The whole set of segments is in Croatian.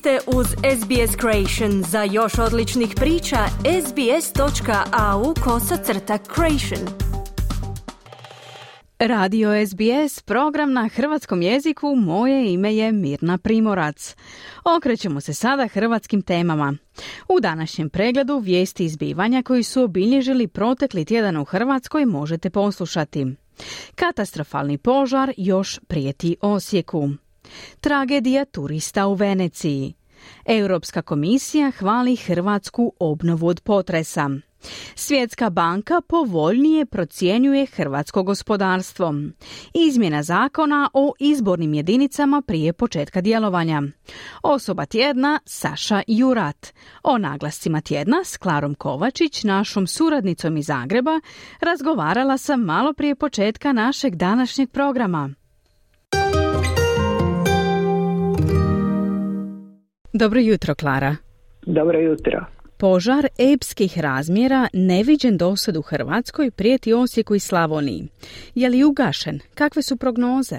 ste uz SBS Creation. Za još odličnih priča, sbs.au kosacrta creation. Radio SBS, program na hrvatskom jeziku, moje ime je Mirna Primorac. Okrećemo se sada hrvatskim temama. U današnjem pregledu vijesti izbivanja koji su obilježili protekli tjedan u Hrvatskoj možete poslušati. Katastrofalni požar još prijeti Osijeku. Tragedija turista u Veneciji. Europska komisija hvali Hrvatsku obnovu od potresa. Svjetska banka povoljnije procjenjuje hrvatsko gospodarstvo. Izmjena zakona o izbornim jedinicama prije početka djelovanja. Osoba tjedna Saša Jurat. O naglascima tjedna s Klarom Kovačić, našom suradnicom iz Zagreba, razgovarala sam malo prije početka našeg današnjeg programa. Dobro jutro, Klara. Dobro jutro. Požar epskih razmjera neviđen dosad u Hrvatskoj prijeti Osijeku i Slavoniji. Je li ugašen? Kakve su prognoze?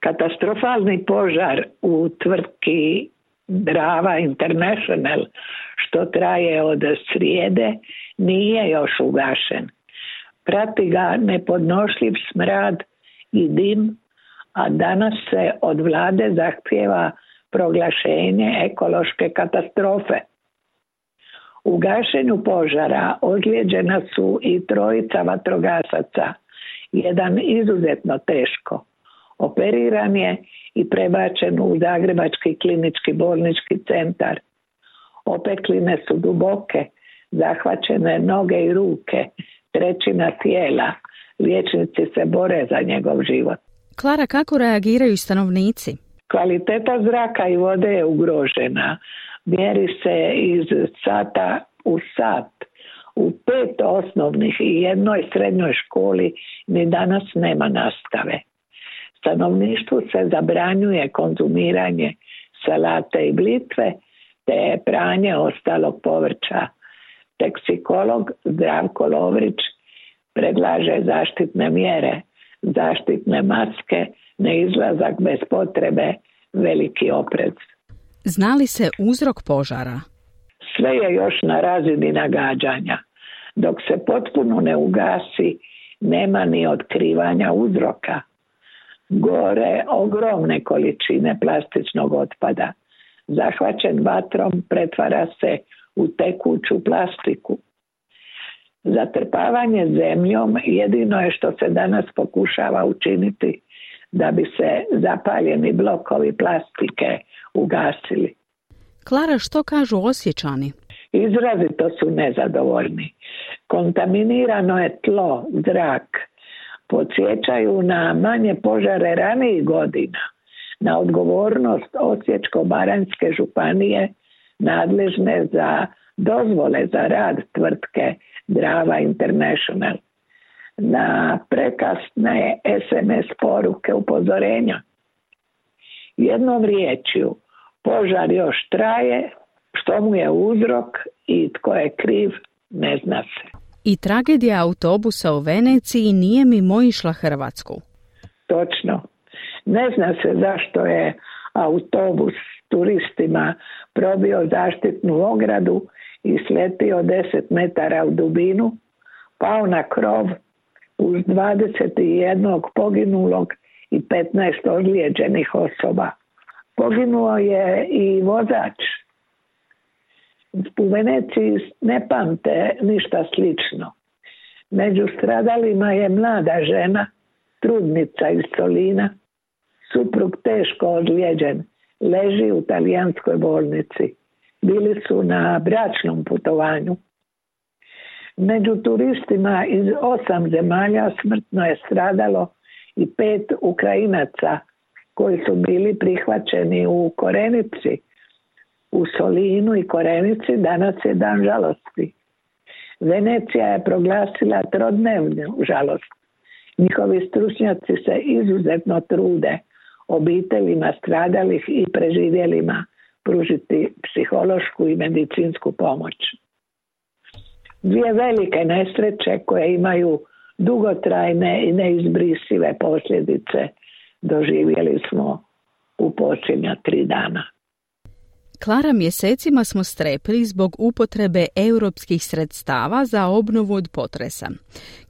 Katastrofalni požar u tvrtki Drava International što traje od srijede nije još ugašen. Prati ga nepodnošljiv smrad i dim, a danas se od vlade zahtjeva proglašenje ekološke katastrofe. U gašenju požara ozlijeđena su i trojica vatrogasaca, jedan izuzetno teško. Operiran je i prebačen u Zagrebački klinički bolnički centar. Opekline su duboke, zahvaćene noge i ruke, trećina tijela. Liječnici se bore za njegov život. Klara, kako reagiraju stanovnici? Kvaliteta zraka i vode je ugrožena. Mjeri se iz sata u sat. U pet osnovnih i jednoj srednjoj školi ni danas nema nastave. Stanovništvu se zabranjuje konzumiranje salate i blitve te pranje ostalog povrća. Teksikolog Zdravko Lovrić predlaže zaštitne mjere, zaštitne maske, neizlazak bez potrebe, veliki oprez. Znali se uzrok požara? Sve je još na razini nagađanja. Dok se potpuno ne ugasi, nema ni otkrivanja uzroka. Gore ogromne količine plastičnog otpada. Zahvaćen vatrom pretvara se u tekuću plastiku. Zatrpavanje zemljom jedino je što se danas pokušava učiniti da bi se zapaljeni blokovi plastike ugasili. Klara, što kažu osjećani? Izrazito su nezadovoljni. Kontaminirano je tlo, zrak. Podsjećaju na manje požare ranijih godina, na odgovornost Osječko-Baranjske županije nadležne za dozvole za rad tvrtke Drava International na prekasne SMS poruke upozorenja. Jednom riječju, požar još traje, što mu je uzrok i tko je kriv, ne zna se. I tragedija autobusa u Veneciji nije mimo išla Hrvatsku. Točno. Ne zna se zašto je autobus turistima probio zaštitnu ogradu i sletio 10 metara u dubinu, pao na krov uz 21 poginulog i 15 ozlijeđenih osoba. Poginuo je i vozač. U Veneciji ne pamte ništa slično. Među stradalima je mlada žena, trudnica iz Solina, suprug teško ozlijeđen, leži u talijanskoj bolnici. Bili su na bračnom putovanju. Među turistima iz osam zemalja smrtno je stradalo i pet Ukrajinaca koji su bili prihvaćeni u Korenici, u Solinu i Korenici danas je dan žalosti. Venecija je proglasila trodnevnu žalost. Njihovi stručnjaci se izuzetno trude obiteljima stradalih i preživjelima pružiti psihološku i medicinsku pomoć dvije velike nesreće koje imaju dugotrajne i neizbrisive posljedice doživjeli smo u posljednja tri dana. Klara, mjesecima smo strepili zbog upotrebe europskih sredstava za obnovu od potresa.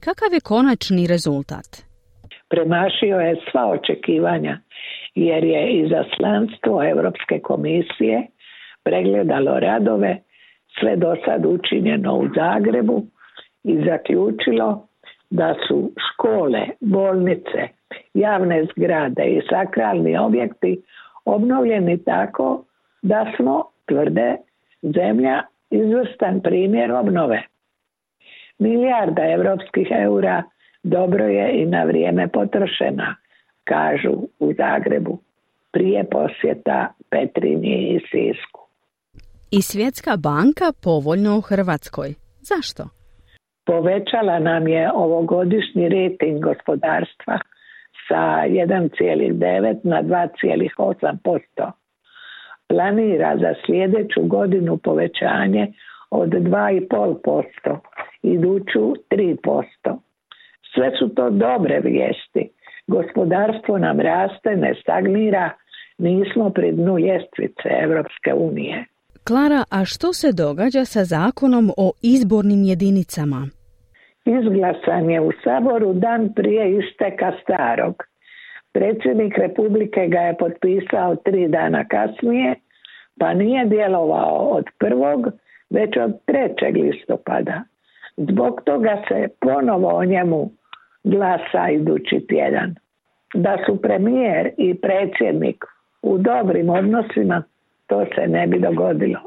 Kakav je konačni rezultat? Premašio je sva očekivanja jer je izaslanstvo Europske komisije pregledalo radove sve do sad učinjeno u Zagrebu i zaključilo da su škole, bolnice, javne zgrade i sakralni objekti obnovljeni tako da smo, tvrde, zemlja izvrstan primjer obnove. Milijarda evropskih eura dobro je i na vrijeme potrošena, kažu u Zagrebu, prije posjeta Petrinji i Sisku. I Svjetska banka povoljno u Hrvatskoj. Zašto? Povećala nam je ovogodišnji rating gospodarstva sa 1,9 na 2,8%. Planira za sljedeću godinu povećanje od 2,5%, iduću 3%. Sve su to dobre vijesti. Gospodarstvo nam raste, ne stagnira, nismo pri dnu ljestvice Europske unije. Klara, a što se događa sa zakonom o izbornim jedinicama? Izglasan je u Saboru dan prije isteka starog. Predsjednik Republike ga je potpisao tri dana kasnije, pa nije djelovao od prvog, već od trećeg listopada. Zbog toga se ponovo o njemu glasa idući tjedan. Da su premijer i predsjednik u dobrim odnosima, to se ne bi dogodilo.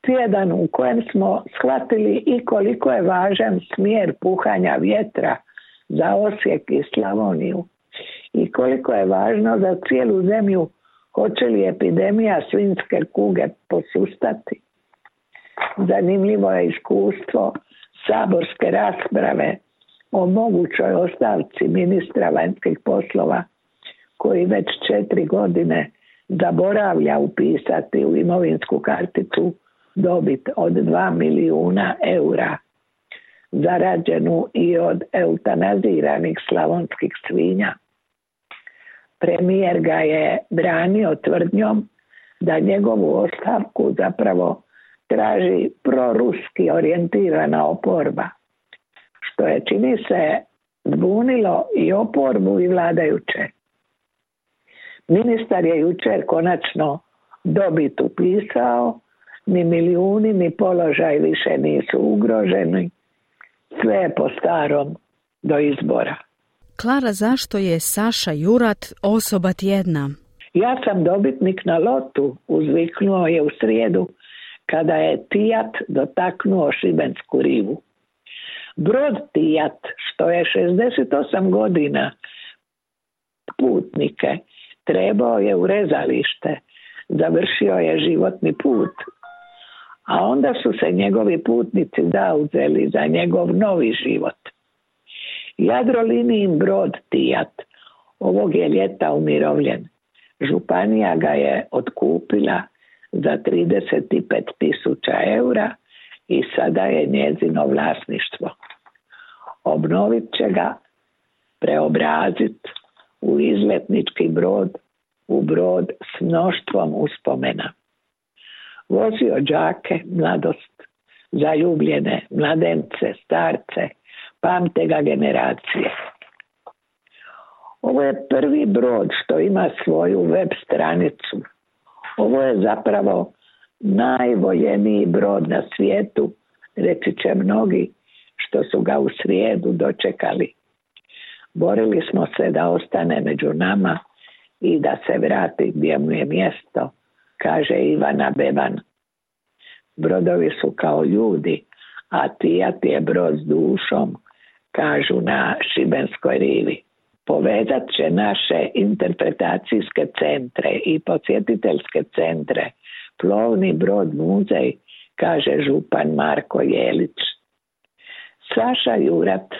Tjedan u kojem smo shvatili i koliko je važan smjer puhanja vjetra za Osijek i Slavoniju i koliko je važno za cijelu zemlju hoće li epidemija svinske kuge posustati. Zanimljivo je iskustvo saborske rasprave o mogućoj ostavci ministra vanjskih poslova koji već četiri godine zaboravlja upisati u imovinsku karticu dobit od 2 milijuna eura zarađenu i od eutanaziranih slavonskih svinja. Premijer ga je branio tvrdnjom da njegovu ostavku zapravo traži proruski orijentirana oporba, što je čini se zbunilo i oporbu i vladajuće. Ministar je jučer konačno dobit upisao, ni milijuni ni položaj više nisu ugroženi, sve je po starom do izbora. Klara, zašto je Saša Jurat osoba tjedna? Ja sam dobitnik na lotu, uzviknuo je u srijedu kada je Tijat dotaknuo Šibensku rivu. Brod Tijat, što je 68 godina putnike, trebao je u rezalište, završio je životni put, a onda su se njegovi putnici zauzeli za njegov novi život. Jadrolinijin brod Tijat ovog je ljeta umirovljen. Županija ga je otkupila za 35 tisuća eura i sada je njezino vlasništvo. Obnovit će ga, preobrazit u izletnički brod, u brod s mnoštvom uspomena. Vozio džake, mladost, zaljubljene, mladence, starce, pamte ga generacije. Ovo je prvi brod što ima svoju web stranicu. Ovo je zapravo najvoljeniji brod na svijetu, reći će mnogi što su ga u srijedu dočekali. Borili smo se da ostane među nama i da se vrati gdje mu je mjesto, kaže Ivana Beban. Brodovi su kao ljudi, a tijat je brod s dušom, kažu na Šibenskoj rivi. Povezat će naše interpretacijske centre i posjetiteljske centre. Plovni brod muzej, kaže župan Marko Jelić. Saša Jurat,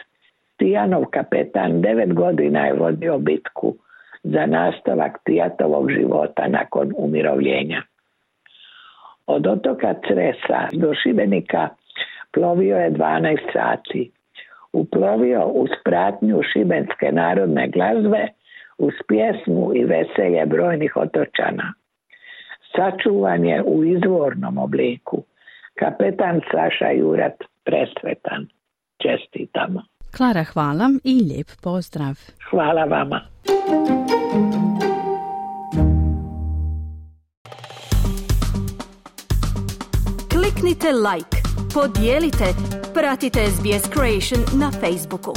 Tijanov kapetan, devet godina je vodio bitku za nastavak Tijatovog života nakon umirovljenja. Od otoka Cresa do Šibenika plovio je 12 sati uplovio uz pratnju šibenske narodne glazbe uz pjesmu i veselje brojnih otočana. Sačuvan je u izvornom obliku. Kapetan Saša Jurat presvetan. Čestitamo. Klara, hvala i lijep pozdrav. Hvala vama. Kliknite like, podijelite, pratite SBS Creation na Facebooku.